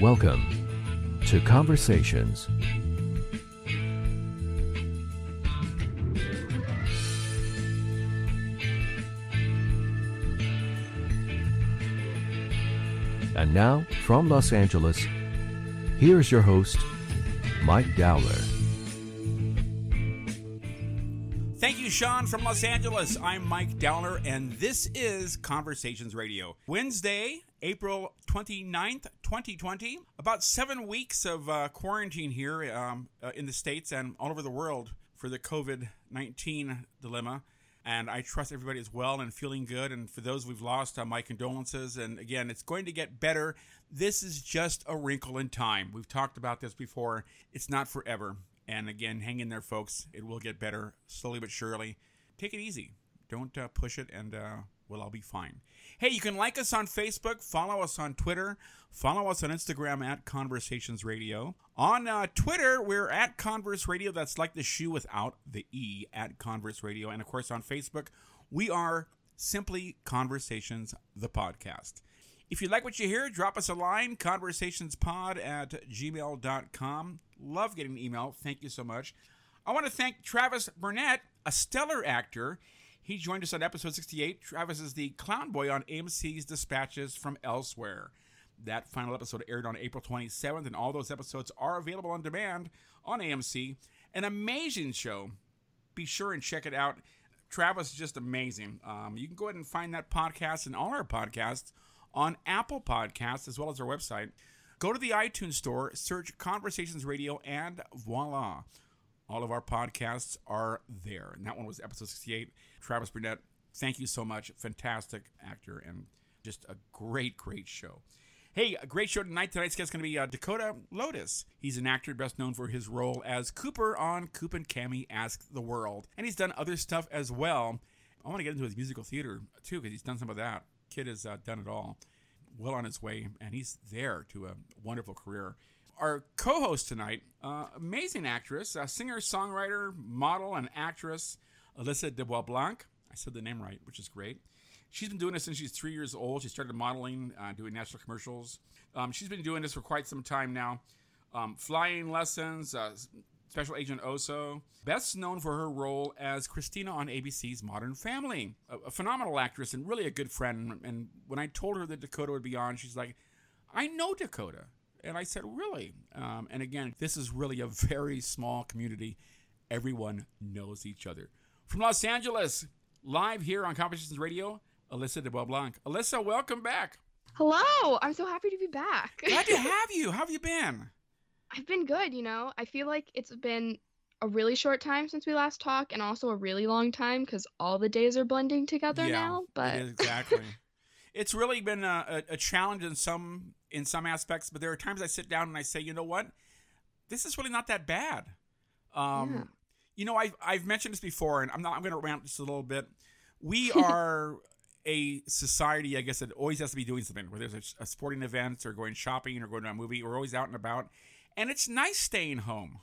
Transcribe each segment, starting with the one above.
Welcome to Conversations. And now, from Los Angeles, here's your host, Mike Dowler. Thank you, Sean from Los Angeles. I'm Mike Dowler, and this is Conversations Radio. Wednesday, April 29th, 2020. About seven weeks of uh, quarantine here um, uh, in the States and all over the world for the COVID 19 dilemma. And I trust everybody is well and feeling good. And for those we've lost, uh, my condolences. And again, it's going to get better. This is just a wrinkle in time. We've talked about this before. It's not forever. And again, hang in there, folks. It will get better slowly but surely. Take it easy. Don't uh, push it, and uh, we'll all be fine. Hey, you can like us on Facebook, follow us on Twitter, follow us on Instagram at Conversations Radio. On uh, Twitter, we're at Converse Radio. That's like the shoe without the E at Converse Radio. And of course, on Facebook, we are simply Conversations, the podcast. If you like what you hear, drop us a line, conversationspod at gmail.com. Love getting email. Thank you so much. I want to thank Travis Burnett, a stellar actor. He joined us on episode 68. Travis is the clown boy on AMC's Dispatches from Elsewhere. That final episode aired on April 27th, and all those episodes are available on demand on AMC. An amazing show. Be sure and check it out. Travis is just amazing. Um, you can go ahead and find that podcast and all our podcasts on Apple Podcasts as well as our website. Go to the iTunes store, search Conversations Radio, and voila. All of our podcasts are there. And that one was episode 68. Travis Burnett, thank you so much. Fantastic actor and just a great, great show. Hey, a great show tonight. Tonight's guest is going to be uh, Dakota Lotus. He's an actor best known for his role as Cooper on Coop and Cami Ask the World. And he's done other stuff as well. I want to get into his musical theater too because he's done some of that. Kid has uh, done it all. Well on his way, and he's there to a wonderful career our co-host tonight, uh, amazing actress, uh, singer, songwriter, model, and actress, Alyssa de Boisblanc. I said the name right, which is great. She's been doing this since she's three years old. She started modeling, uh, doing national commercials. Um, she's been doing this for quite some time now. Um, flying lessons, uh, Special Agent Oso. Best known for her role as Christina on ABC's Modern Family. A, a phenomenal actress and really a good friend. And when I told her that Dakota would be on, she's like, I know Dakota. And I said, Really? Um, and again, this is really a very small community. Everyone knows each other. From Los Angeles, live here on Conversations Radio, Alyssa de Blanc. Alyssa, welcome back. Hello. I'm so happy to be back. Glad to have you. How have you been? I've been good, you know. I feel like it's been a really short time since we last talked and also a really long time because all the days are blending together yeah, now. But exactly. it's really been a, a, challenge in some in some aspects, but there are times I sit down and I say, you know what, this is really not that bad. Um, yeah. You know, I've I've mentioned this before, and I'm not. I'm going to rant just a little bit. We are a society, I guess, that always has to be doing something. Whether there's a, a sporting event or going shopping or going to a movie, we're always out and about, and it's nice staying home.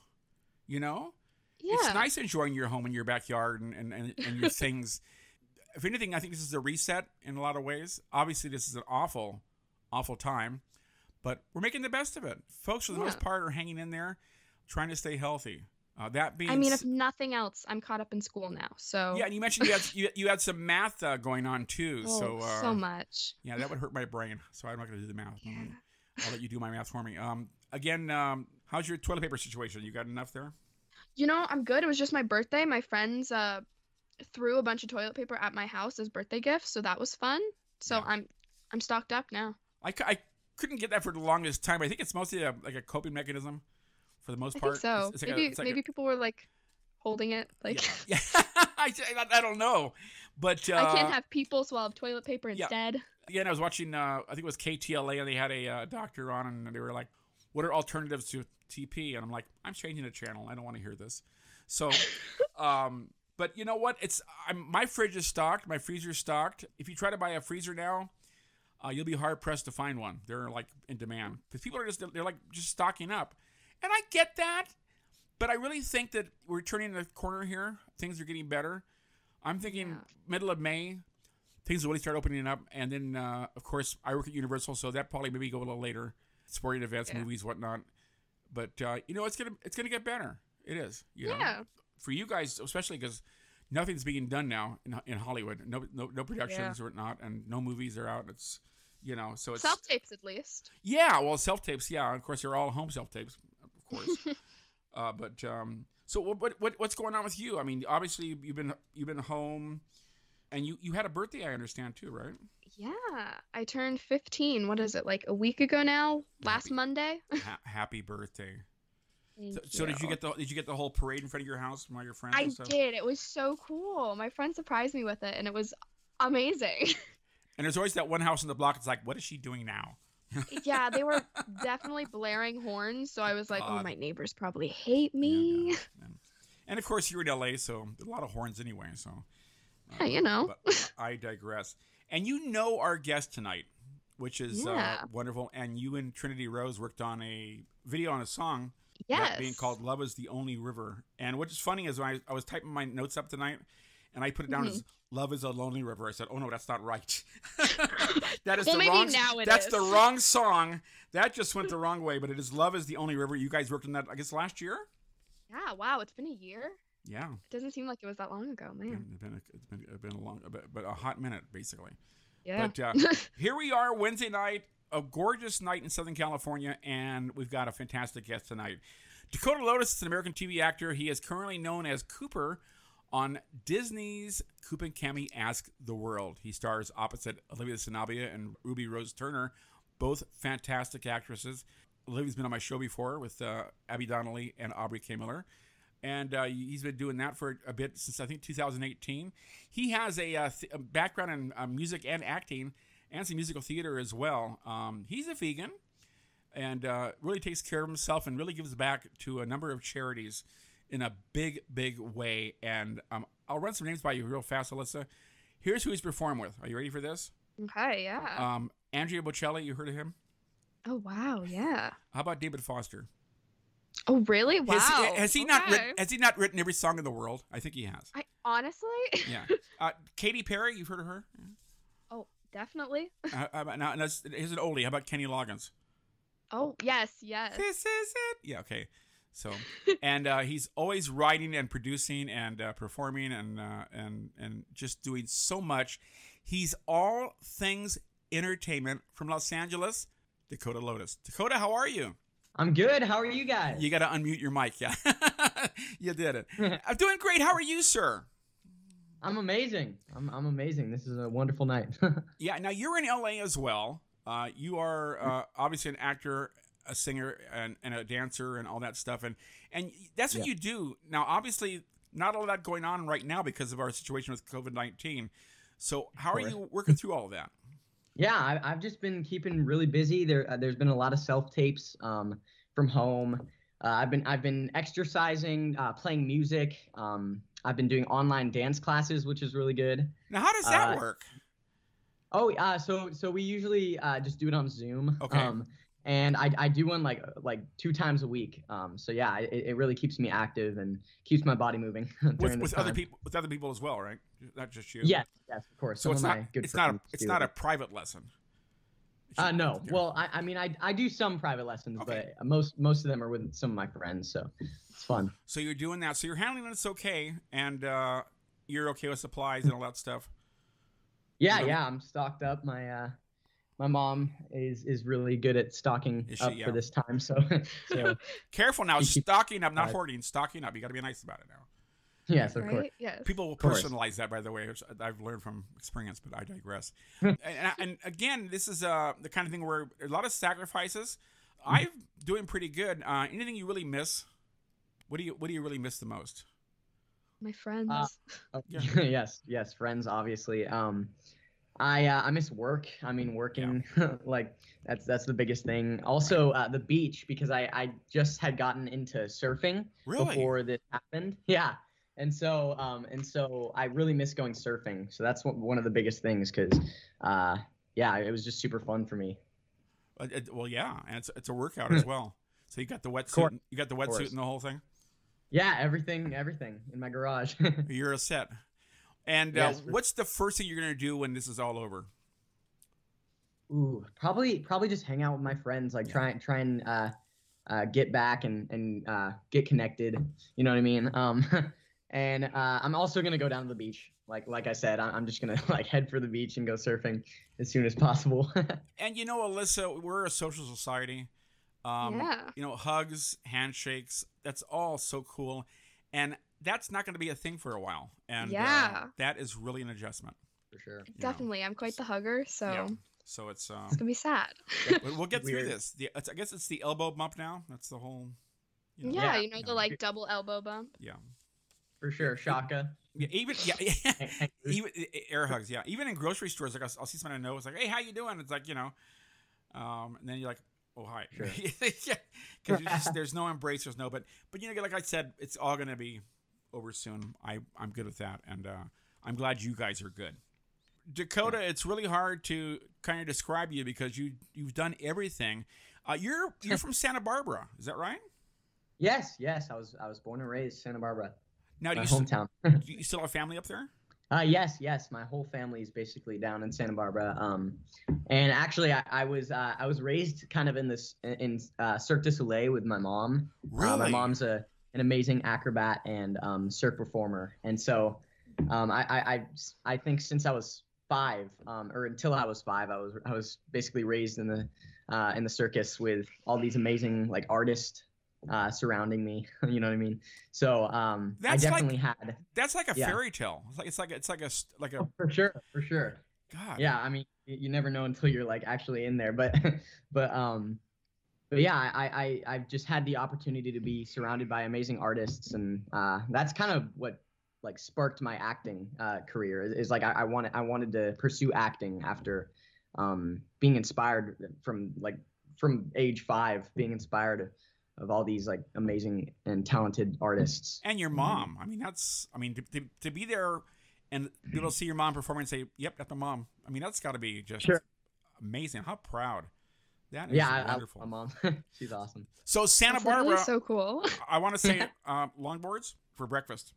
You know, yeah. it's nice enjoying your home and your backyard and and, and, and your things. If anything, I think this is a reset in a lot of ways. Obviously, this is an awful, awful time but we're making the best of it. Folks, for the yeah. most part, are hanging in there, trying to stay healthy. Uh, that being, I mean, if nothing else, I'm caught up in school now. So yeah, and you mentioned you had you, you had some math uh, going on too. Oh, so uh, so much. Yeah, that would hurt my brain. So I'm not going to do the math. Yeah. I'll let you do my math for me. Um, again, um, how's your toilet paper situation? You got enough there? You know, I'm good. It was just my birthday. My friends uh, threw a bunch of toilet paper at my house as birthday gifts, so that was fun. So yeah. I'm I'm stocked up now. I, I couldn't get that for the longest time. I think it's mostly a, like a coping mechanism for the most part. so it's, it's maybe like maybe a, people were like holding it like. Yeah, yeah. I, I don't know, but uh, I can't have people, so I'll have toilet paper instead. Yeah, and I was watching. Uh, I think it was KTLA, and they had a uh, doctor on, and they were like, "What are alternatives to TP?" And I'm like, "I'm changing the channel. I don't want to hear this." So, um, but you know what? It's I'm, my fridge is stocked. My freezer's stocked. If you try to buy a freezer now, uh, you'll be hard pressed to find one. They're like in demand because people are just they're like just stocking up, and I get that, but I really think that we're turning the corner here. Things are getting better. I'm thinking yeah. middle of May, things will really start opening up, and then uh, of course I work at Universal, so that probably maybe go a little later. sporting events, Yeah. movies, whatnot. But uh, you know, it's gonna it's gonna get better. It is. You know? Yeah. For you guys, especially because nothing's being done now in, in Hollywood. No, no, no productions or not, and no movies are out. It's you know, so it's Self tapes at least. yeah. Well, self tapes. Yeah, of course, they're all home self tapes, of course. uh, but um, so what, what what what's going on with you? I mean, obviously you've been you've been home, and you you had a birthday. I understand too, right? Yeah. I turned 15. What is it? Like a week ago now? Last Happy- Monday? Ha- happy birthday. So, so did you get the did you get the whole parade in front of your house from all your friends? I and stuff? did. It was so cool. My friend surprised me with it and it was amazing. And there's always that one house in the block. It's like, what is she doing now? Yeah, they were definitely blaring horns, so I was like, "Oh, my neighbors probably hate me." yeah, yeah. And of course, you're in LA, so a lot of horns anyway. So, uh, Yeah, you know. But I digress. And you know our guest tonight, which is uh, wonderful. And you and Trinity Rose worked on a video on a song Yes. being called "Love Is the Only River." And what's funny is when I, I was typing my notes up tonight, and I put it down Mm-hmm. as "Love Is a Lonely River." I said, "Oh no, that's not right. that is Well, the wrong. that's is. the wrong song. That just went the wrong way. But it is "Love Is the Only River." You guys worked on that, I guess, last year. Yeah, wow, it's been a year. Yeah. It doesn't seem like it was that long ago, man. It's been, a, it's been, it's been a long, but, but a hot minute, basically. Yeah. But uh, here we are, Wednesday night, a gorgeous night in Southern California, and we've got a fantastic guest tonight. Dakota Lotus is an American TV actor. He is currently known as Cooper on Disney's Coop and Cami Ask the World. He stars opposite Olivia Sanabia and Ruby Rose Turner, both fantastic actresses. Olivia's been on my show before with uh, Abby Donnelly and Aubrey K. Miller and uh, he's been doing that for a bit since I think 2018. He has a, uh, th- a background in uh, music and acting, and some musical theater as well. Um, he's a vegan, and uh, really takes care of himself, and really gives back to a number of charities in a big, big way. And um, I'll run some names by you real fast, Alyssa. Here's who he's performed with. Are you ready for this? okay, yeah. Um, Andrea Bocelli, you heard of him? oh wow, yeah. How about David Foster? Oh really? Wow. Has he, has he not written, has he not written every song in the world? I think he has. I honestly. Yeah. Uh, Katy Perry, you've heard of her? oh, definitely. Uh, uh, now, now, here's an oldie. How about Kenny Loggins? Oh yes, yes. This is it. Yeah, okay. So, and uh, he's always writing and producing and uh, performing and uh, and and just doing so much. He's all things entertainment from Los Angeles. Dakota Lotus. Dakota, how are you? I'm good. How are you guys? You got to unmute your mic. Yeah, you did it. I'm doing great. How are you, sir? I'm amazing. I'm, I'm amazing. This is a wonderful night. Yeah. Now you're in LA as well. Uh, you are uh, obviously an actor, a singer, and, and a dancer, and all that stuff. And and that's what Yeah. you do. Now, obviously, not all of that going on right now because of our situation with COVID nineteen. So, how are you working through all of that? yeah, I, I've just been keeping really busy. There, uh, there's been a lot of self tapes um, from home. Uh, I've been I've been exercising, uh, playing music. Um, I've been doing online dance classes, which is really good. Now, how does that Uh, work? Oh, uh, so so we usually uh, just do it on Zoom. Okay. Um, and I, I do one like like two times a week. Um, so yeah, it, it really keeps me active and keeps my body moving With, with other people, with other people as well, right? Not just you. Yes, yes, of course. So Some it's not. good It's not a. It's not a private lesson. Uh, no. Well, I, I mean, I, I do some private lessons, Okay. but most most of them are with some of my friends, so it's fun. So you're doing that. So you're handling it's okay, and uh, you're okay with supplies and all that stuff. Yeah, Really? yeah, I'm stocked up. My uh, my mom is is really good at stocking she? up Yeah. for this time, so so Careful now, You stocking up, not Uh, hoarding. Stocking up. You got to be nice about it now. yes, of course. Yes. People will personalize that, by the way. which I've learned from experience, but I digress. and, and, and again, this is uh, the kind of thing where a lot of sacrifices. Mm-hmm. I'm doing pretty good. Uh, anything you really miss? What do you What do you really miss the most? My friends. Oh, Yeah. yes, yes, friends, obviously. Um, I uh, I miss work. I mean, working like that's that's the biggest thing. Also, uh, the beach because I I just had gotten into surfing Really? before this happened. Yeah, and so um and so I really miss going surfing. So that's one one of the biggest things because uh yeah, it was just super fun for me. Uh, well, yeah, and it's it's a workout as well. So you got the wetsuit. You got the wetsuit and the whole thing. Yeah, everything everything in my garage. You're a set. And uh, Yes. what's the first thing you're gonna do when this is all over? Ooh, probably probably just hang out with my friends, like try and try and uh, uh, get back and and uh, get connected. You know what I mean? Um, and uh, I'm also gonna go down to the beach. Like like I said, I- I'm just gonna like head for the beach and go surfing as soon as possible. And you know, Alyssa, we're a social society. Um, Yeah. You know, hugs, handshakes, that's all so cool. And that's not going to be a thing for a while. And uh, Yeah. that is really an adjustment. for sure. Definitely, I'm quite the hugger, so Yeah. So it's, uh, it's gonna be sad. we'll we'll get through this. The, it's, I guess it's the elbow bump now. That's the whole. You know, Yeah, Yeah. you know the like double elbow bump. Yeah. For sure, Shaka. Yeah, even yeah, yeah. Hang- hang loose. even air hugs. Yeah, even in grocery stores, like I'll, I'll see someone I know. It's like, hey, how you doing? It's like you know, um, and then you're like, oh hi, Sure. yeah, because there's no embrace, there's no. But but you know, like I said, it's all gonna be over soon. I I'm good with that, and uh, I'm glad you guys are good. Dakota, it's really hard to kind of describe you because you you've done everything. Uh, you're you're from Santa Barbara, is that right? Yes, yes. I was I was born and raised Santa Barbara, Now, do my hometown. do you still have family up there? Uh, yes, yes. My whole family is basically down in Santa Barbara. Um, and actually, I, I was uh, I was raised kind of in this in uh, Cirque du Soleil with my mom. Uh, my mom's a an amazing acrobat and um, cirque performer, and so um, I, I I I think since I was five, um, or until I was five, I was I was basically raised in the uh, in the circus with all these amazing like artists uh, surrounding me. you know what I mean? So um, I That's like- definitely had That's like a Yeah. fairy tale. It's like it's like it's like a like a oh, for sure, for sure. God. yeah i mean you never know until you're like actually in there but but um but yeah I, I i've just had the opportunity to be surrounded by amazing artists and uh that's kind of what like sparked my acting uh career is, is like I, I wanted i wanted to pursue acting after um being inspired from like from age five being inspired of all these like amazing and talented artists And your mom. I mean, that's. I mean, to, to, to be there and be able to see your mom perform and say, "Yep, that's my mom." I mean, that's got to be just Sure. amazing. How proud. That is yeah I, I, my mom she's awesome so Santa That's Barbara. Is so cool. I want to say uh, longboards for breakfast.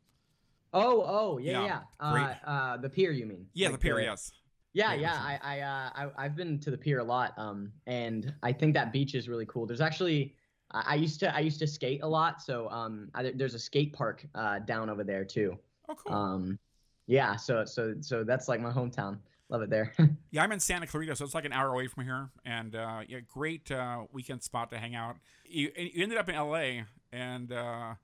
Oh, oh, yeah, Yeah, yeah. Uh, great. uh, the pier, you mean? Yeah, Like the pier. Yes. Yeah, Great yeah. I, I, uh, I, I've been to the pier a lot, um, and I think that beach is really cool. There's actually, I, I used to, I used to skate a lot, so um, I, there's a skate park uh, down over there too. Oh, cool. Um, yeah, so, so, so that's like my hometown. Love it there. yeah, I'm in Santa Clarita, so it's like an hour away from here, and uh, yeah, great uh, weekend spot to hang out. You, you ended up in L.A. and uh,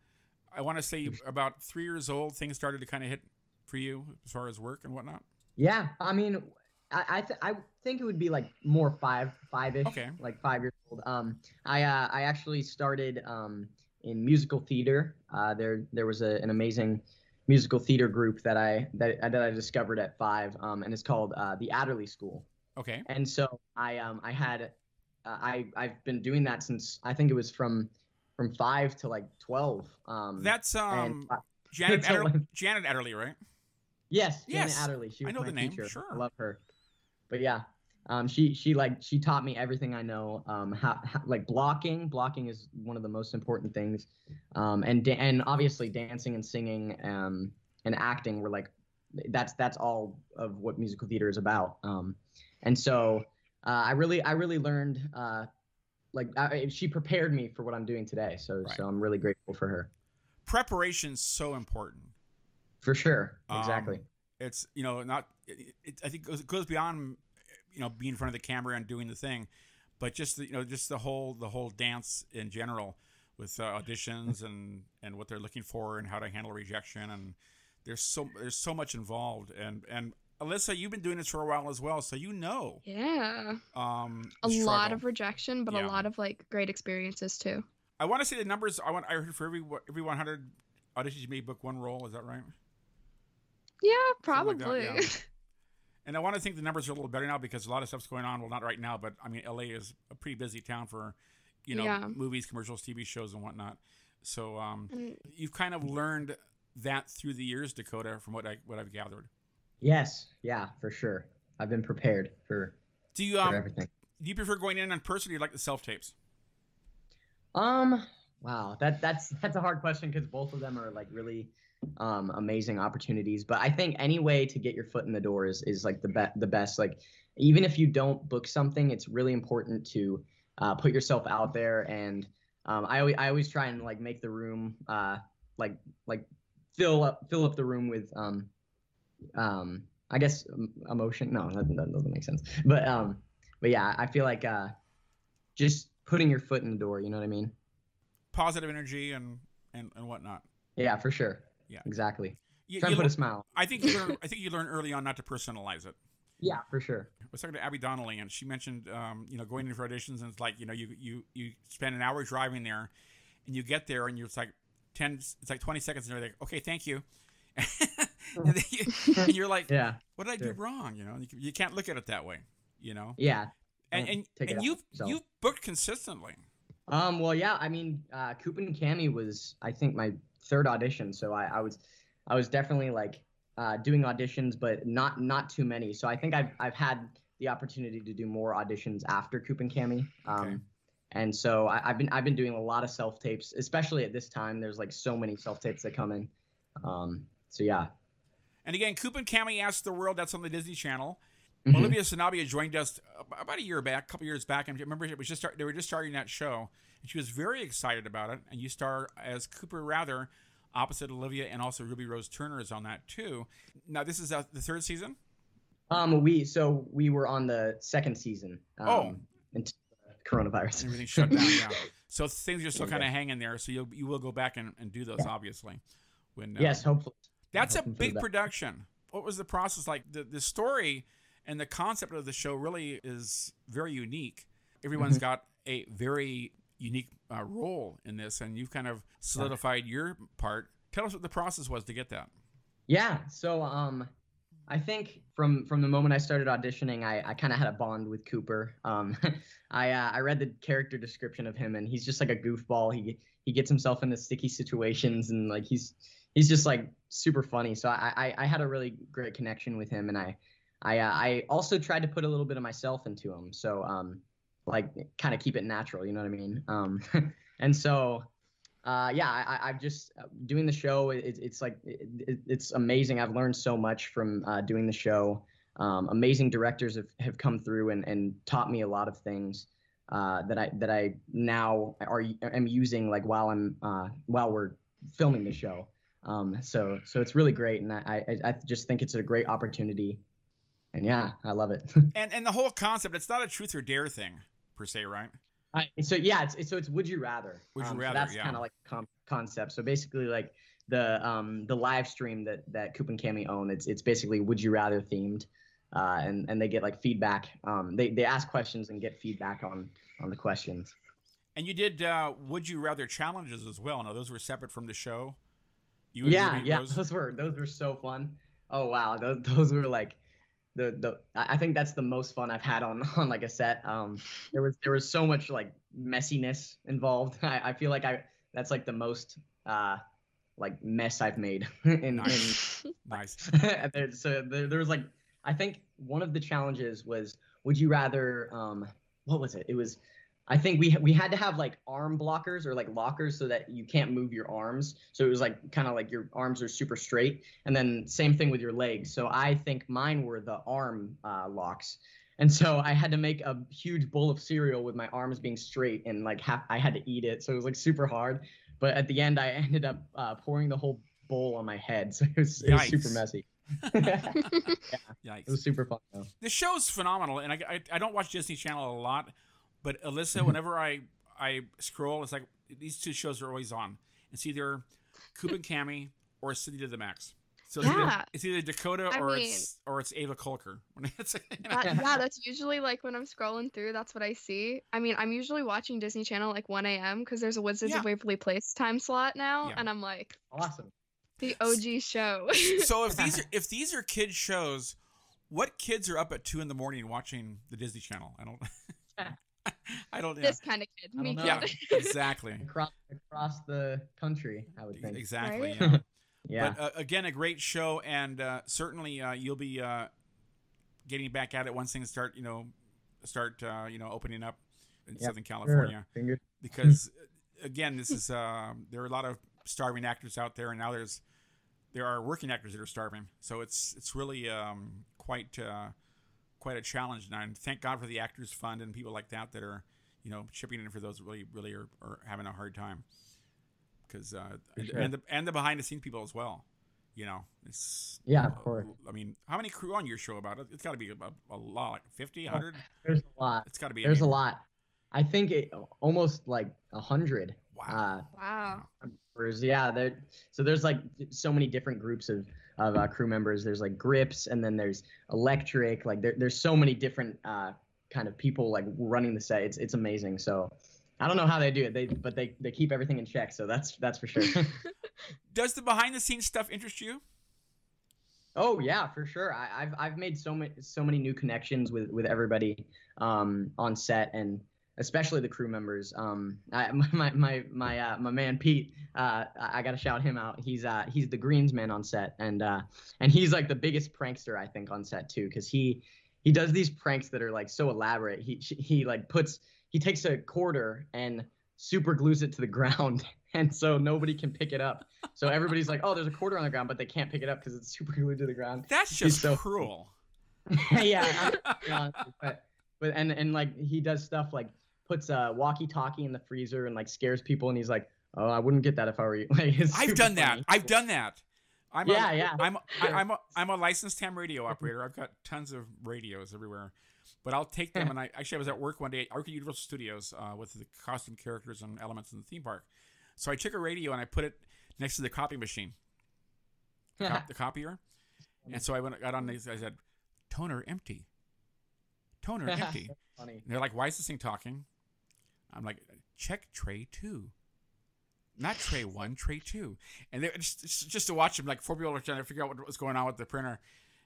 I want to say about three years old, things started to kind of hit for you as far as work and whatnot. yeah, I mean, I, I, th- I think it would be like more five, five-ish, Okay. like five years old. Um, I, uh, I actually started um, in musical theater. Uh, there, there was a, an amazing musical theater group that I that, that I discovered at five, um, and it's called uh, the Adderley School. Okay. And so I, um, I had, uh, I, I've been doing that since I think it was from, from five to like twelve. Um, That's and, um, uh, Janet, Adder- a- Janet Adderley, right? Yes, Yes, Janet Adderley. She I was know my the name, teacher. sure. I love her. But yeah, um, she she like she taught me everything I know. Um, how, how like blocking. Blocking is one of the most important things. Um, and da- and obviously dancing and singing um and acting were like that's that's all of what musical theater is about. Um, and so uh, I really I really learned uh like I, she prepared me for what I'm doing today. So Right. so I'm really grateful for her. Preparation's so important. For sure. Um, Exactly. It's you know not. It, it, I think it goes beyond you know being in front of the camera and doing the thing, but just the, you know just the whole the whole dance in general with uh, auditions and and what they're looking for and how to handle rejection and there's so there's so much involved and and Alyssa you've been doing this for a while as well so you know Yeah. um A lot of rejection, but Yeah. a lot of like great experiences too. I want to say the numbers I want I heard for every every 100 auditions you may book one role is that right Yeah, Something like that, probably. yeah. And I want to think the numbers are a little better now because a lot of stuff's going on. Well, not right now, but I mean, LA is a pretty busy town for, you know, Yeah. movies, commercials, TV shows, and whatnot. So um, And you've kind of learned that through the years, Dakota, from what I what I've gathered. Yes. Yeah. For sure. I've been prepared for, Do you for um everything. do you prefer going in in person or do you like the self tapes? Um, wow, that that's that's a hard question because both of them are like really um amazing opportunities. But I think any way to get your foot in the door is is like the best the best. Like even if you don't book something, it's really important to uh, put yourself out there. And um, I always I always try and like make the room uh, like like fill up fill up the room with um um I guess emotion. No, that, that doesn't make sense. But um but yeah, I feel like uh just putting your foot in the door. You know what I mean? Positive energy and and and whatnot. Yeah, for sure. Yeah, exactly. You, Try you and put a smile. I think you learn. I think you learn early on not to personalize it. Yeah, for sure. I was talking to Abby Donnelly, and she mentioned, um, you know, going in for auditions, and it's like, you know, you you you spend an hour driving there, and you get there, and you're it's like ten, it's like twenty seconds, and you're like, okay, thank you, and, you, and you're like, Yeah, what did I sure. do wrong? You know, you, you can't look at it that way, you know. yeah. And and, and you've you've booked consistently. Um, well, yeah, I mean, uh, Coop and Cami was, I think, my third audition. So I, I was, I was definitely like uh, doing auditions, but not not too many. So I think I've I've had the opportunity to do more auditions after Coop and Cami. Um, Okay. And so I, I've been I've been doing a lot of self tapes, especially at this time. There's like so many self tapes that come in. Um, so yeah. And again, Coop and Cami asked the world. That's on the Disney Channel. Mhm. Olivia Sanabia joined us about a year back, a couple years back, and I remember it was just start, they were just starting that show, and she was very excited about it. And you star as Cooper Rather, opposite Olivia, and also Ruby Rose Turner is on that too. Now this is uh, the third season. Um, we so we were on the second season. Um, Oh. Until the coronavirus. Everything shut down. Yeah, so things are still kind of hanging there. So you you will go back and, and do those obviously. When uh, Yes, hopefully. That's a big production. What was the process like? The the story and the concept of the show really is very unique. Everyone's Mm-hmm. got a very unique uh, role in this, and you've kind of solidified your part. Tell us what the process was to get that. Yeah. So um, I think from from the moment I started auditioning, I, I kind of had a bond with Cooper. Um, I uh, I read the character description of him, and he's just like a goofball. He he gets himself into sticky situations, and like he's he's just like super funny. So I I, I had a really great connection with him, and I I uh, I also tried to put a little bit of myself into them, So um, like kind of keep it natural. You know what I mean? Um, and so uh, yeah, I, I- I've just uh, doing the show. It, it's like it, it's amazing. I've learned so much from uh, doing the show. Um, amazing directors have, have come through and, and taught me a lot of things uh, that I that I now are am using like while I'm uh, while we're filming the show. Um, so so it's really great, and I, I I just think it's a great opportunity. And yeah, I love it. And and the whole concept, it's not a truth or dare thing per se, right? I, so yeah, it's, it's so it's would you rather. Would you Um, so rather, that's yeah. kind of like com- concept. So basically, like the um the live stream that that Coop and Cami own, it's it's basically would you rather themed, uh, and and they get like feedback. Um, they they ask questions and get feedback on on the questions. And you did uh, would you rather challenges as well. Now those were separate from the show. You Yeah, yeah, Rose? those were those were so fun. Oh wow, those those were like the the I think that's the most fun I've had on on like a set. Um, there was there was so much like messiness involved. I, I feel like I that's like the most uh like mess I've made in, in Nice. nice. there- so there, there was like I think one of the challenges was would you rather um what was it? It was I think we we had to have like arm blockers or like lockers so that you can't move your arms. So it was like kind of like your arms are super straight, and then same thing with your legs. So I think mine were the arm uh, locks, and so I had to make a huge bowl of cereal with my arms being straight, and like half, I had to eat it. So it was like super hard. But at the end, I ended up uh, pouring the whole bowl on my head, so it was, it was super messy. it Yikes. was super fun though. the show's phenomenal, and I, I, I don't watch Disney Channel a lot, but Alyssa, Mm-hmm. whenever I I scroll, it's like these two shows are always on. It's either Coop and Cami or Sydney to the Max. So it's, either, Yeah. it's either Dakota I or mean- it's or it's Ava Kolker. It's- That, yeah, that's usually like when I'm scrolling through, that's what I see. I mean, I'm usually watching Disney Channel like 1 a.m. because there's a Wizards Yeah. of Waverly Place time slot now, Yeah. and I'm like, Awesome. the OG show. so if these are if these are kids shows, what kids are up at two in the morning watching the Disney Channel? I don't. I don't. Yeah, this kind of kid. I Me know. yeah exactly. Across across the country, I would think. Exactly. Right? Yeah. Yeah. But uh, again, a great show, and uh, certainly uh, you'll be uh, getting back at it once things start, you know, start, uh, you know, opening up in Yep, Southern California. Finger- Because uh, again, this is um there are a lot of starving actors out there, and now there's there are working actors that are starving. So it's it's really um, quite uh, quite a challenge. And I thank God for the Actors Fund and people like that that are, you know, chipping in for those really, really are, are having a hard time. Because uh, and, sure. and the and the behind the scenes people as well. You know, it's Yeah, of course. I mean, how many crew on your show about it? It's got to be a, a lot, like 50, 100. There's a lot. It's got to be. There's a in- lot. I think it, almost like a hundred. Wow. Uh, Wow. members. Yeah, there. So there's like so many different groups of of uh, crew members. There's like grips, and then there's electric. Like there, there's so many different uh, kind of people like running the set. It's it's amazing. So I don't know how they do it. They but they they keep everything in check. So that's that's for sure. Does the behind the scenes stuff interest you? Oh yeah, for sure. I, I've I've made so many so many new connections with with everybody um, on set and especially the crew members. Um, I, my my my uh, my man Pete, uh, I got to shout him out. He's uh he's the greensman on set and uh and he's like the biggest prankster I think on set too because he he does these pranks that are like so elaborate. He he like puts he takes a quarter and super glues it to the ground and so nobody can pick it up. So everybody's like, "Oh, there's a quarter on the ground," but they can't pick it up because it's super glued to the ground. That's just so- cruel. yeah, I'm- yeah, but but and and like he does stuff like puts a walkie-talkie in the freezer and like scares people, and he's like, "Oh, I wouldn't get that if I were you." Like, I've done that. I've done that. I'm Yeah, a, yeah. I'm I, I'm a, I'm a licensed ham radio operator. I've got tons of radios everywhere, but I'll take them. and I actually I was at work one day. At Universal Studios uh, with the costume characters and elements in the theme park. So I took a radio and I put it next to the copy machine, cop, the copier. And so I went got on these. I said, "Toner empty, toner empty." funny. And they're like, "Why is this thing talking?" I'm like, "Check tray two, not tray one, tray two. And they just just- just to watch them, like four people were trying to figure out what was going on with the printer,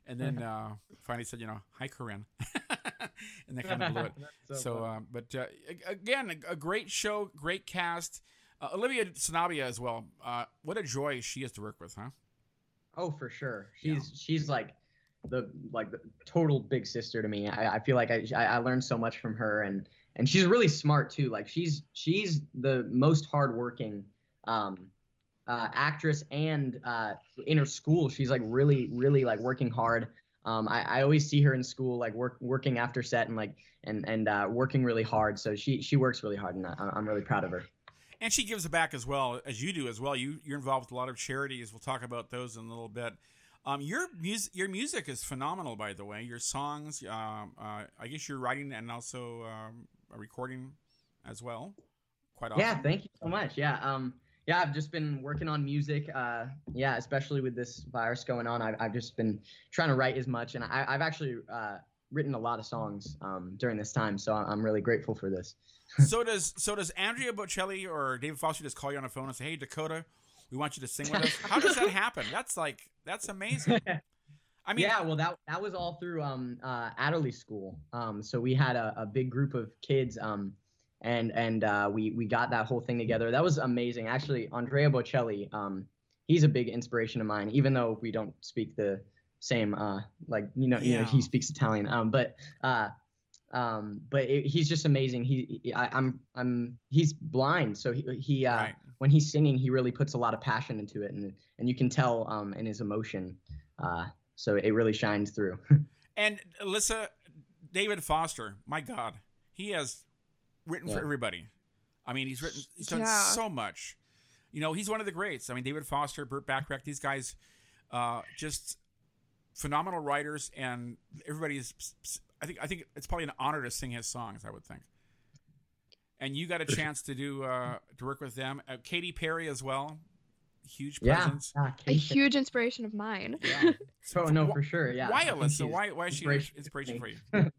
and then uh, finally said, "You know, hi, Corinne," and they kind of blew it. That's So, funny. um, but uh, again, a, a great show, great cast. Uh, Olivia Sanabia as well. Uh, what a joy she is to work with, huh? oh, for sure. She's she's like the like the total big sister to me. I, I feel like I, I I learned so much from her, and and she's really smart too. Like she's she's the most hardworking um, uh, actress, and uh, in her school, she's like really really like working hard. Um, I, I always see her in school, like work working after set and like and and uh, working really hard. So she she works really hard, and I, I'm really proud of her. And she gives back as well as you do as well. You you're involved with a lot of charities. We'll talk about those in a little bit. Um, your music your music is phenomenal, by the way. Your songs, um, uh, I guess you're writing and also um, recording as well. Quite often. Yeah, thank you so much. Yeah, um, yeah, I've just been working on music. Uh, yeah, especially with this virus going on, I've, I've just been trying to write as much, and I, I've actually uh, written a lot of songs um, during this time. So I'm really grateful for this. so does so does Andrea Bocelli or David Foster just call you on the phone and say, "Hey, Dakota, we want you to sing with us"? How does that happen? That's like that's amazing. I mean, yeah, well, that that was all through um, uh, Adderley School. Um, so we had a, a big group of kids, um, and and uh, we we got that whole thing together. That was amazing. Actually, Andrea Bocelli, um, he's a big inspiration of mine. Even though we don't speak the same, uh, like you know, you know, he speaks Italian. Um, but uh, um, but it, he's just amazing. He, I, I'm I'm he's blind, so he he uh, Right. when he's singing, he really puts a lot of passion into it, and and you can tell um, in his emotion. Uh, so it really shines through. And Alyssa, David Foster, my God, he has written for everybody. I mean, he's written, he's done Yeah. so much. You know, he's one of the greats. I mean, David Foster, Burt Bacharach, these guys, uh, just phenomenal writers, and everybody's. I think I think it's probably an honor to sing his songs. I would think. And you got a chance to do uh, to work with them. Uh, Katy Perry as well, huge presence. yeah, A huge inspiration of mine. Yeah. Oh no, for sure. Yeah. why Alyssa? Why why is she an inspiration inspiration for you? God,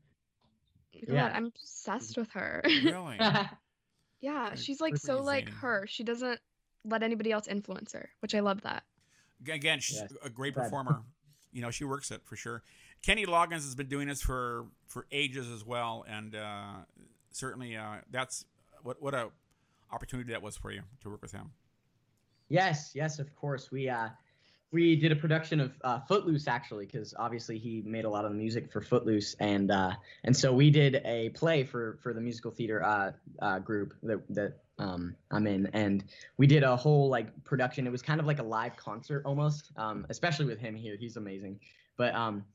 Yeah. I'm obsessed with her. Really? yeah, Very- she's like very so like her. She doesn't let anybody else influence her, which I love that. Again, she's Yes. a great performer. you know, she works it for sure. Kenny Loggins has been doing this for for ages as well, and uh, certainly uh, that's what what a opportunity that was for you to work with him. Yes, yes, of course. We uh we did a production of uh, Footloose actually, because obviously he made a lot of the music for Footloose, and uh, and so we did a play for for the musical theater uh, uh, group that that um, I'm in, and we did a whole like production. It was kind of like a live concert almost, um, especially with him here. He's amazing, but um,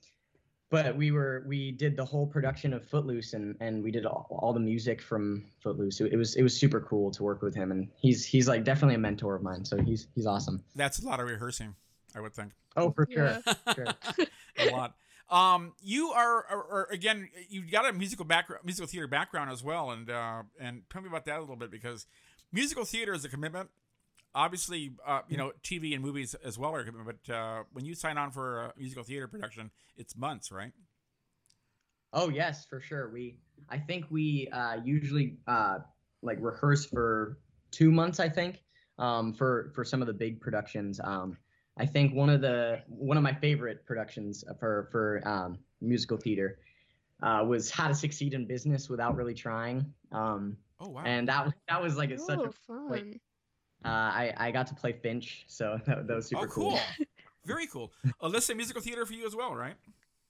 but we were we did the whole production of Footloose and and we did all, all the music from Footloose. It was it was super cool to work with him and he's he's like definitely a mentor of mine. So he's he's awesome. That's a lot of rehearsing, I would think. Oh, for Yeah. sure. sure. a lot. Um, you are, are, are again, you've got a musical background, musical theater background as well, and uh, and tell me about that a little bit because musical theater is a commitment. Obviously, uh, you know, TV and movies as well are a commitment. But uh, when you sign on for a musical theater production, it's months, right? Oh yes, for sure. We I think we uh, usually uh, like rehearse for two months. I think um, for for some of the big productions. Um, I think one of the one of my favorite productions for for um, musical theater uh, was How to Succeed in Business Without Really Trying. Um, Oh wow! and that was that was like it's such oh, a fun. like, uh, I I got to play Finch, so that, that was super oh, cool. cool. Very cool. Alyssa, musical theater for you as well, right?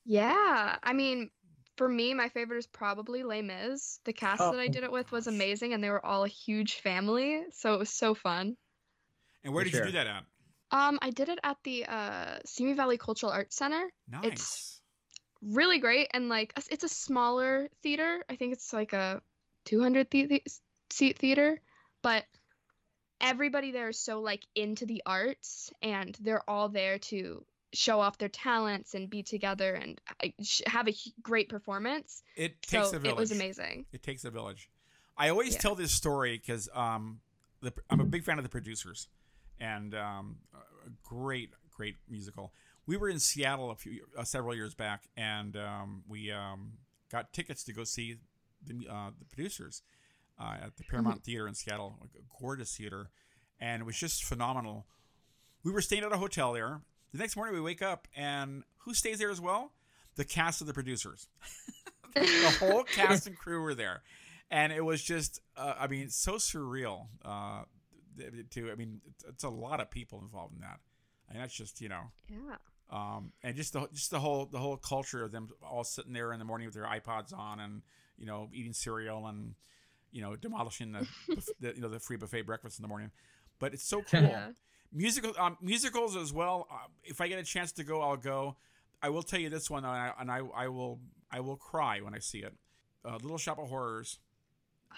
Yeah, I mean, for me, my favorite is probably Les Mis. The cast that I Oh, did it with was amazing, and they were all a huge family, so it was so fun. And where For did sure. you do that at? Um, I did it at the uh, Simi Valley Cultural Arts Center. Nice. It's Really great, and like it's- it's a smaller theater. I think it's like a 200 the- the- seat theater, but everybody there is so like into the arts, and they're all there to show off their talents and be together and uh, have a great performance. It takes so a village. it was amazing. It takes a village. I always Yeah. tell this story because um, the, I'm a big fan of the producers, and um, a great, great musical. We were in Seattle a few, uh, several years back, and um, we um, got tickets to go see the, uh, the producers uh, at the Paramount Theater in Seattle, like a gorgeous theater, and it was just phenomenal. We were staying at a hotel there. The next morning, we wake up, and who stays there as well? The cast of the producers. the whole cast and crew were there, and it was just, uh, I mean, so surreal. Uh, to, I mean, it's, it's a lot of people involved in that, and that's just, you know, Yeah. um, and just the just the whole the whole culture of them all sitting there in the morning with their iPods on and you know eating cereal and you know demolishing the, the you know the free buffet breakfast in the morning. But it's so cool. Yeah. Musical um, musicals as well. Uh, if I get a chance to go, I'll go. I will tell you this one, and I, and I, I will I will cry when I see it. Uh, Little Shop of Horrors.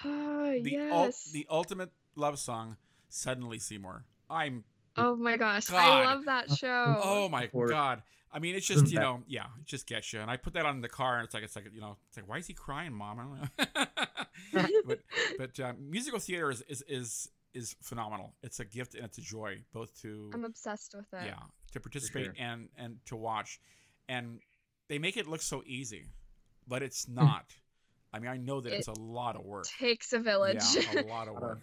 Oh, The ul- yes. the ultimate love song. Suddenly Seymour. I'm oh my gosh. God. I love that show. Oh my god! I mean, it's just you know, yeah, it just gets you. And I put that on in the car, and it's like it's like you know, it's like why is he crying, mom? I don't know. but but uh, musical theater is, is is is phenomenal. It's a gift and it's a joy, both to I'm obsessed with it. yeah to participate sure. and and to watch, and they make it look so easy, but it's not. I mean, I know that it's a lot of work. Takes a village. Yeah, a lot of work.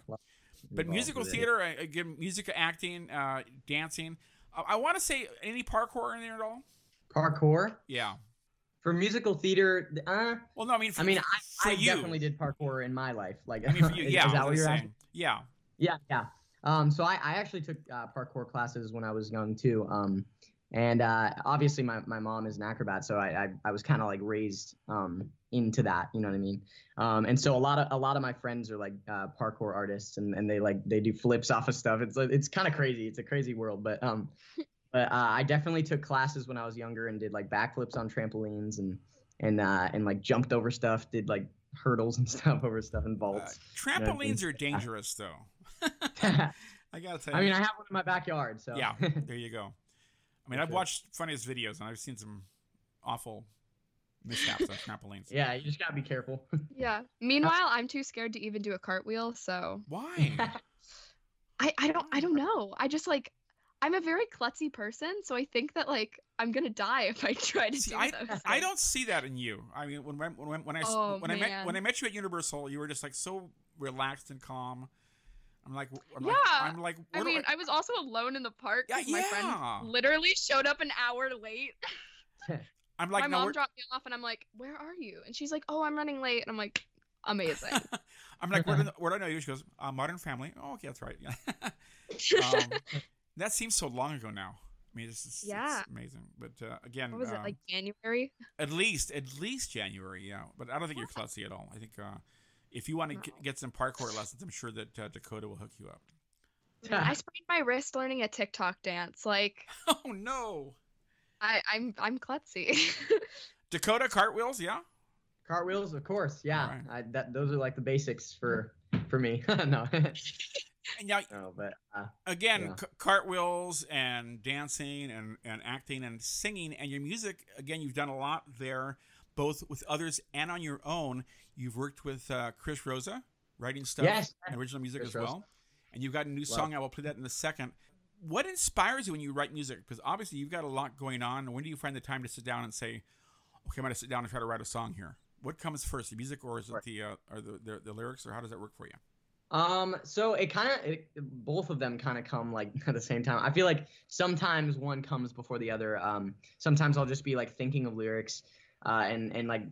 But musical theater, again, music, acting, uh, dancing. I, I want to say any parkour in there at all? Parkour Yeah. for musical theater. Uh, Well, no, I mean, for, I mean, I, I you. definitely did parkour in my life. Like, I mean, for you, yeah. is that what you're saying. asking? Yeah. Yeah, yeah. Um, so I, I actually took uh, parkour classes when I was young too. Um, and uh, obviously my, my mom is an acrobat, so I I, I was kind of like raised um, into that. You know what I mean? Um, and so a lot of a lot of my friends are like uh, parkour artists, and, and they like they do flips off of stuff. It's like- it's kind of crazy. It's a crazy world, but um, but uh, I definitely took classes when I was younger and did like backflips on trampolines and and uh, and like jumped over stuff, did like hurdles and stuff over stuff and Uh, vaults. trampolines are dangerous, though. I gotta tell you. I mean, I have one in my backyard, so yeah, there you go. I mean, For I've watched funniest videos, and I've seen some awful mishaps on trampolines. yeah, you just gotta be careful. Yeah. Meanwhile, I'm too scared to even do a cartwheel, so Why? I I don't I don't know. I just like I'm a very klutzy person, so I think that like I'm gonna die if I try to See, do I, those. I don't see that in you. I mean, when when when, when I s- Oh, when I met when I met you at Universal, you were just like so relaxed and calm. I'm like, I'm like, Yeah, I'm like, I mean, I was also alone in the park. Yeah, 'cause my yeah. friend literally showed up an hour late. I'm like, my no, mom we're- dropped me off, and I'm like, "Where are you?" And she's like, "Oh, I'm running late." And I'm like, "Amazing." I'm like, where, do, where do I know you? She goes, uh, Modern Family. Oh, okay, that's right. Yeah. um, that seems so long ago now. I mean, it's, it's, Yeah. it's amazing. But uh, again, what was it um, like January? at least at least January, yeah. But I don't think you're klutzy at all. I think uh, if you want to No. get some parkour lessons, I'm sure that uh, Dakota will hook you up. Man, I sprained my wrist learning a TikTok dance. Like Oh no, I I'm I'm klutzy. Dakota cartwheels, yeah. Cartwheels, of course. Yeah, Alright. I, that those are like the basics for for me. no, now, no, but uh, again, Yeah. c- cartwheels and dancing and, and acting and singing and your music. Again, you've done a lot there, both with others and on your own. You've worked with uh, Chris Rosa, writing stuff, Yes. and original music Chris as well. Rosa. And you've got a new song. I will play that in a second. What inspires you when you write music? Because obviously you've got a lot going on. When do you find the time to sit down and say, "Okay, I'm going to sit down and try to write a song here"? What comes first, the music or is it the uh, or the, the the lyrics, or how does that work for you? Um, so it kind of, both of them kind of come like at the same time. I feel like sometimes one comes before the other. Um, sometimes I'll just be like thinking of lyrics, uh, and and like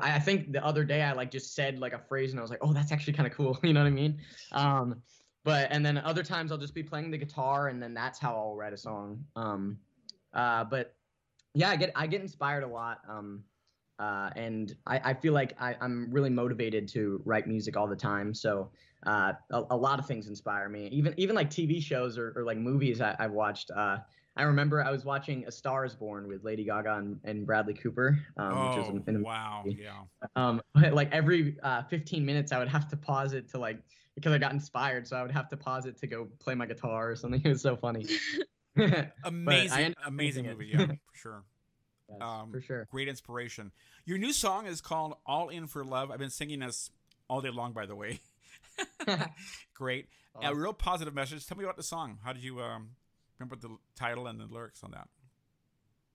I think the other day I like just said like a phrase and I was like, oh, that's actually kind of cool. You know what I mean? Um, but and then other times I'll just be playing the guitar and then that's how I'll write a song. Um, uh, but yeah, I get I get inspired a lot. Um, uh, and I, I feel like I, I'm really motivated to write music all the time. So uh, a, a lot of things inspire me. Even even like TV shows or, or like movies I, I've watched. Uh, I remember I was watching A Star Is Born with Lady Gaga and, and Bradley Cooper, um, which was oh, an, an wow, yeah. um, like every uh, 15 minutes, I would have to pause it to like because I got inspired, so I would have to pause it to go play my guitar or something. It was so funny. Amazing, amazing movie, yeah, for sure. Um, for sure. Great inspiration. Your new song is called "All In for Love." I've been singing this all day long, by the way. Great, a real positive message. Tell me about the song. How did you um, remember the title and the lyrics on that?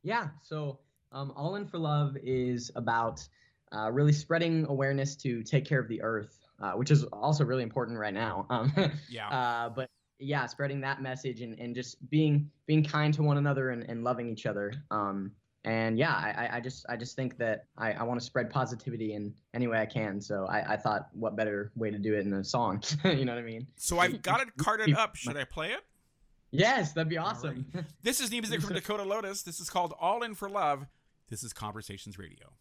Yeah. So, um, All In for Love is about uh, really spreading awareness to take care of the earth, uh, which is also really important right now. Um, Yeah, uh, but yeah, spreading that message and, and just being being kind to one another and, and loving each other. Um, and yeah, I, I- just I just think that I, I want to spread positivity in any way I can. So I, I thought, what better way to do it in a song? you know what I mean? so I've got it carded up. Should I play it? Yes, that'd be awesome. This is new music from Dakota Lotus. This is called "All In for Love." This is Conversations Radio.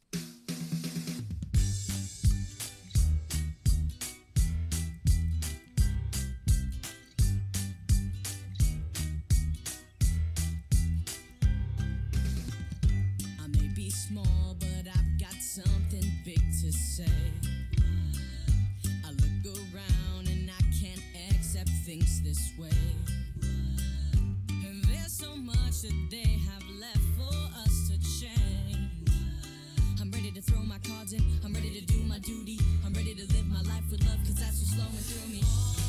Things this way. And there's so much that they have left for us to change. I'm ready to throw my cards in, I'm ready to do my duty. I'm ready to live my life with love, cause that's what's flowing through me.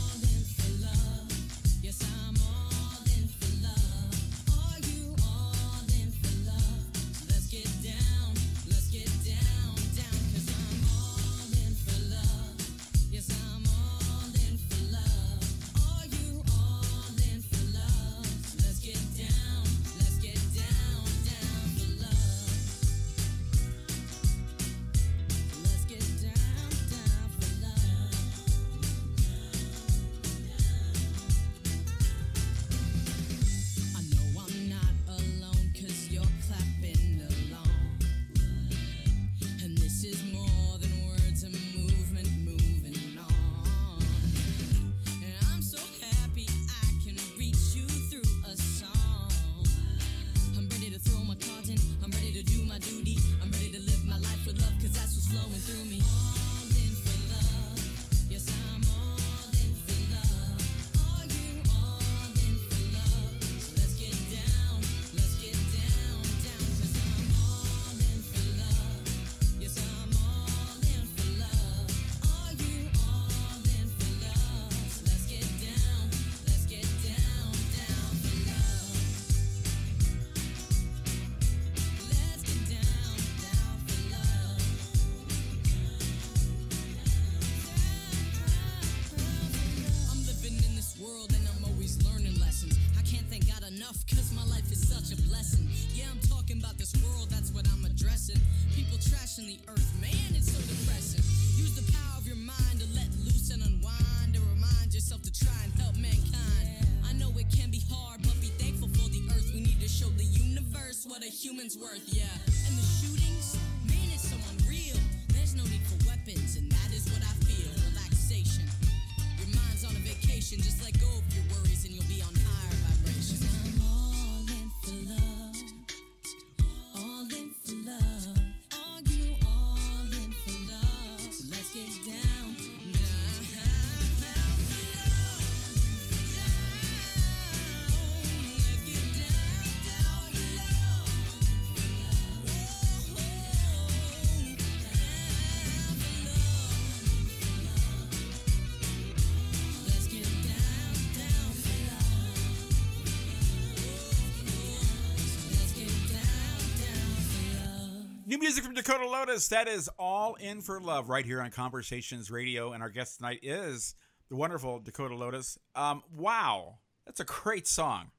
Music from Dakota Lotus. That is All In for Love right here on Conversations Radio. And our guest tonight is the wonderful Dakota Lotus. Um, wow. That's a great song.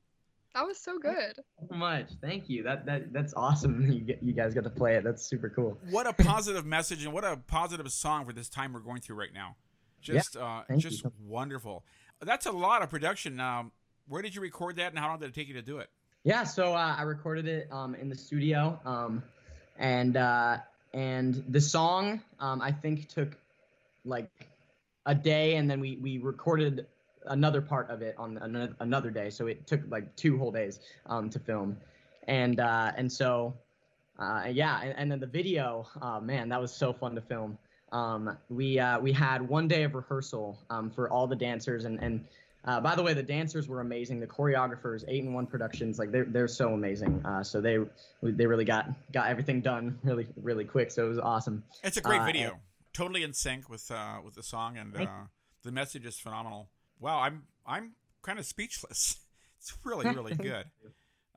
That was so good. so much. Thank you. That that that's awesome. You get, you guys got to play it. That's super cool. What a positive message and what a positive song for this time we're going through right now. Just uh, thank just you. wonderful. That's a lot of production. Um, where did you record that and how long did it take you to do it? Yeah, so uh, I recorded it um, in the studio, um, and uh, and the song um, I think took like a day, and then we we recorded another part of it on another, day. So it took like two whole days um, to film, and uh, and so uh, yeah, and, and then the video, uh, man, that was so fun to film. Um, we uh, we had one day of rehearsal um, for all the dancers, and and uh, by the way, the dancers were amazing. The choreographers, Eight and One Productions, like they're they're so amazing. Uh, so they they really got got everything done really really quick. So it was awesome. It's a great Uh, video. Totally in sync with uh, with the song and uh, the message is phenomenal. Wow, I'm I'm kind of speechless. It's really really good.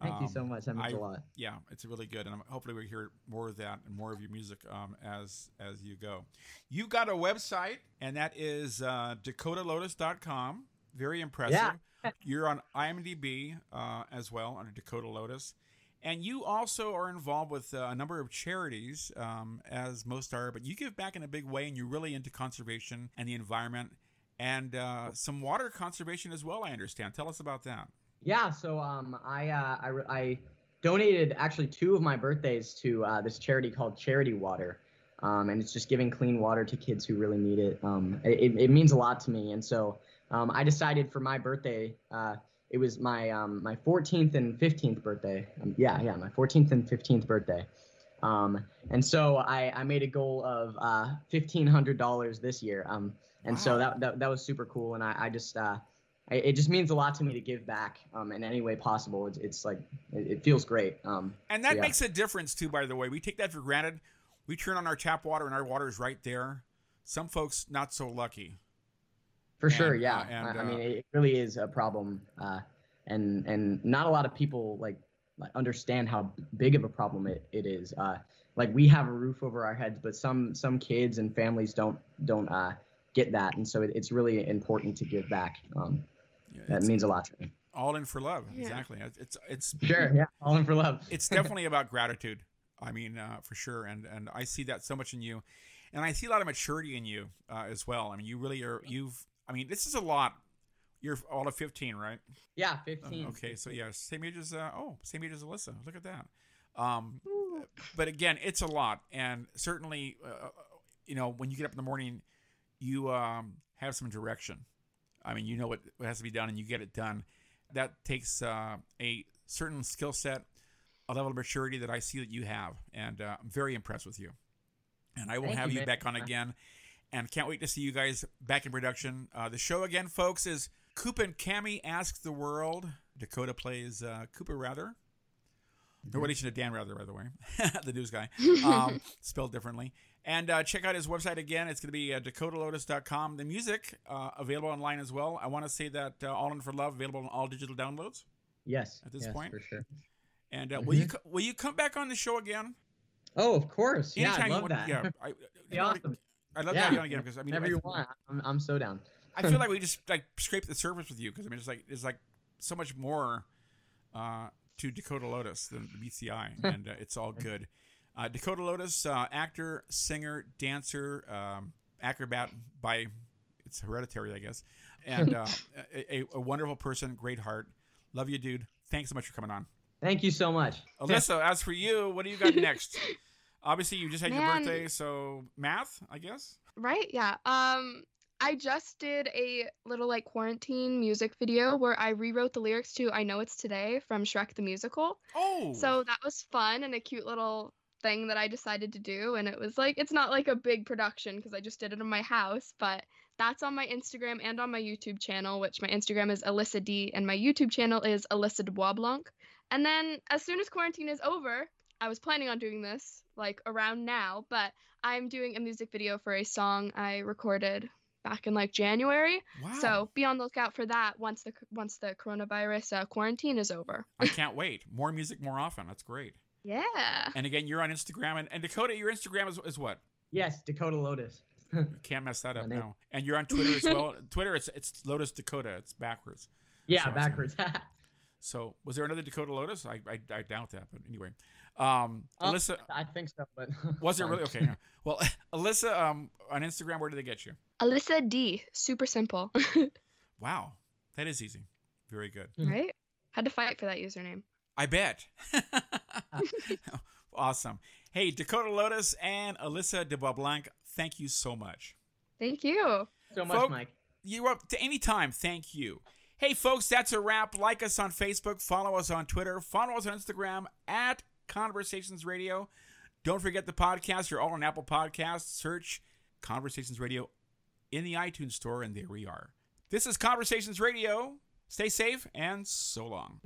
Thank you so Um, much. That means I- a lot. Yeah, it's really good, and hopefully we hear more of that and more of your music um, as as you go. You've got a website, and that is uh, DakotaLotus.com. Very impressive. You're on IMDb uh, as well under Dakota Lotus, and you also are involved with uh, a number of charities, um, as most are. But you give back in a big way, and you're really into conservation and the environment, and uh, some water conservation as well. I understand. Tell us about that. Yeah, so um, I, uh, I, I donated actually two of my birthdays to uh, this charity called Charity Water. Um, and it's just giving clean water to kids who really need it. Um, it, it means a lot to me. And so um, I decided for my birthday, uh, it was my, um, my 14th and 15th birthday. Um, yeah, yeah, my 14th and 15th birthday. Um, and so I, I made a goal of uh, $1,500 this year. Um, and so that, that, that was super cool. And I, I just, uh, I, it just means a lot to me to give back um, in any way possible. It's, it's like it, it feels great. Um, And that Yeah. makes a difference too, by the way. We take that for granted. We turn on our tap water and our water is right there. Some folks not so lucky. For sure, yeah. uh, and, I, I uh, mean, it really is a problem, uh, and and not a lot of people like like, understand how big of a problem it, it is. Uh, like we have a roof over our heads, but some some kids and families don't don't uh, get that, and so it, it's really important to give back. Um, Yeah, that means a lot to me. all in for love. Yeah. Exactly. It's it's it's, Sure, yeah. All in for love. it's definitely about gratitude. I mean, uh, for sure. And and I see that so much in you, and I see a lot of maturity in you uh, as well. I mean, you really are. You've. I mean, this is a lot. You're all of 15, right? yeah, Uh, 15. okay, so yeah, same age as uh, oh, same age as Alyssa. Look at that. Um, but again, it's a lot, and certainly, uh, you know, when you get up in the morning, you um, have some direction. I mean, you know what, what has to be done, and you get it done. That takes uh, a certain skill set, a level of maturity that I see that you have, and uh, I'm very impressed with you. And I will Thank have you, you back on again, and can't wait to see you guys back in production. Uh, the show again, folks, is Coop and Cami Ask the World. Dakota plays uh, Cooper Wrather. No relation to Dan Rather, by the way, the news guy, um, spelled differently. And uh, check out his website again. It's going to be uh, dakotalotus.com. The music uh, available online as well. I want to say that uh, All In for Love available on all digital downloads. Yes. At this yes, point? for sure. And uh, will you will you come back on the show again? Oh, of course. Yeah, I Anytime love want- that. Yeah, I, Be you know, awesome. I'd love to Yeah. have you on again because I mean, whenever you want, I'm, I'm so down. I feel like we just like scraped the surface with you because I mean, it's like there's like so much more uh, to Dakota Lotus than the BCI, and uh, it's all good. Uh, Dakota Lotus, uh, actor, singer, dancer, um, acrobat by it's hereditary, I guess, and uh, a, a wonderful person, great heart. Love you, dude. Thanks so much for coming on. Thank you so much. Alyssa, as for you, what do you got next? Obviously, you just had your birthday, so math, I guess. Right? Yeah. Um I just did a little like quarantine music video where I rewrote the lyrics to I Know It's Today from Shrek the Musical. Oh, So that was fun and a cute little thing that I decided to do and it was like it's not like a big production because I just did it in my house, but that's on my Instagram and on my YouTube channel, which my Instagram is Alyssa D and my YouTube channel is Alyssa de Boisblanc. And then as soon as quarantine is over, I was planning on doing this like around now, but I'm doing a music video for a song I recorded back in like January. wow. So be on the lookout for that once the once the coronavirus uh, quarantine is over. I can't wait. More music more often. That's great. Yeah. And again, you're on Instagram. And, and Dakota, your Instagram is, is what? Yes, Dakota Lotus. Can't mess that up now. And you're on Twitter as well. Twitter, it's it's Lotus Dakota. It's backwards. Yeah, Awesome. backwards. So was there another Dakota Lotus? I I, I doubt that. But anyway, um, Um, Alyssa, I think so, but was it really okay? yeah. Well, Alyssa, um, on Instagram, where did they get you? Alyssa D. Super simple, Wow, that is easy. Very good. Mhm. right? Had to fight for that username. I bet. awesome. Hey, Dakota Lotus and Alyssa de Blanc, thank you so much. Thank you. so much, Folk- Mike. You up to any time. Thank you. Hey, folks, that's a wrap. Like us on Facebook, follow us on Twitter, follow us on Instagram at Conversations Radio. Don't forget the podcast. You're all on Apple Podcasts. Search Conversations Radio in the iTunes Store, and there we are. This is Conversations Radio. Stay safe and so long.